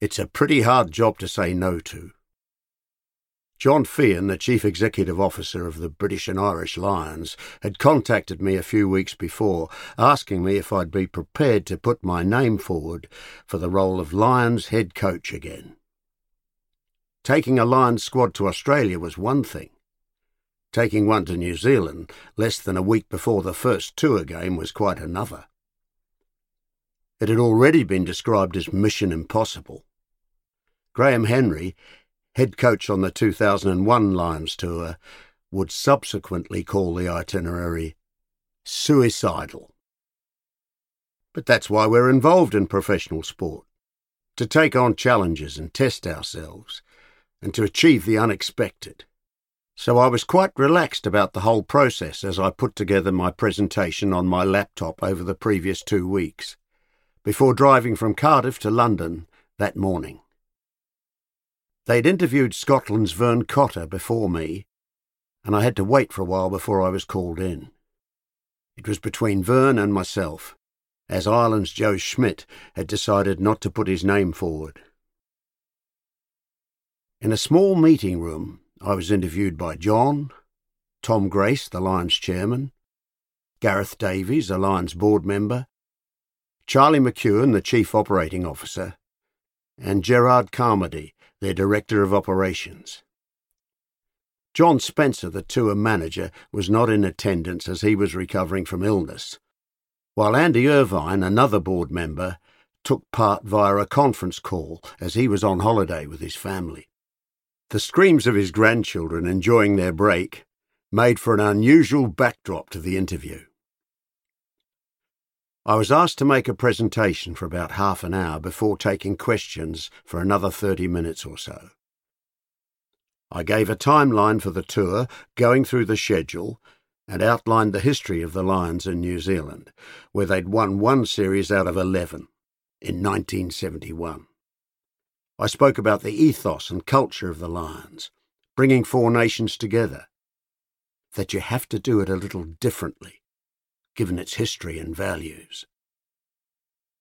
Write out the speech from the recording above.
It's a pretty hard job to say no to. John Feehan, the Chief Executive Officer of the British and Irish Lions, had contacted me a few weeks before, asking me if I'd be prepared to put my name forward for the role of Lions head coach again. Taking a Lions squad to Australia was one thing. Taking one to New Zealand less than a week before the first tour game was quite another. It had already been described as mission impossible. Graham Henry, head coach on the 2001 Lions tour, would subsequently call the itinerary suicidal. But that's why we're involved in professional sport to take on challenges and test ourselves, and to achieve the unexpected. So I was quite relaxed about the whole process as I put together my presentation on my laptop over the previous two weeks, before driving from Cardiff to London that morning. They'd interviewed Scotland's Vern Cotter before me, and I had to wait for a while before I was called in. It was between Vern and myself, as Ireland's Joe Schmidt had decided not to put his name forward. In a small meeting room, I was interviewed by John, Tom Grace, the Lions chairman, Gareth Davies, a Lions board member, Charlie McEwen, the chief operating officer, and Gerard Carmody, their Director of Operations. John Spencer, the tour manager, was not in attendance as he was recovering from illness, while Andy Irvine, another board member, took part via a conference call as he was on holiday with his family. The screams of his grandchildren enjoying their break made for an unusual backdrop to the interview. I was asked to make a presentation for about half an hour before taking questions for another 30 minutes or so. I gave a timeline for the tour, going through the schedule, and outlined the history of the Lions in New Zealand, where they'd won one series out of 11 in 1971. I spoke about the ethos and culture of the Lions, bringing four nations together, that you have to do it a little differently given its history and values.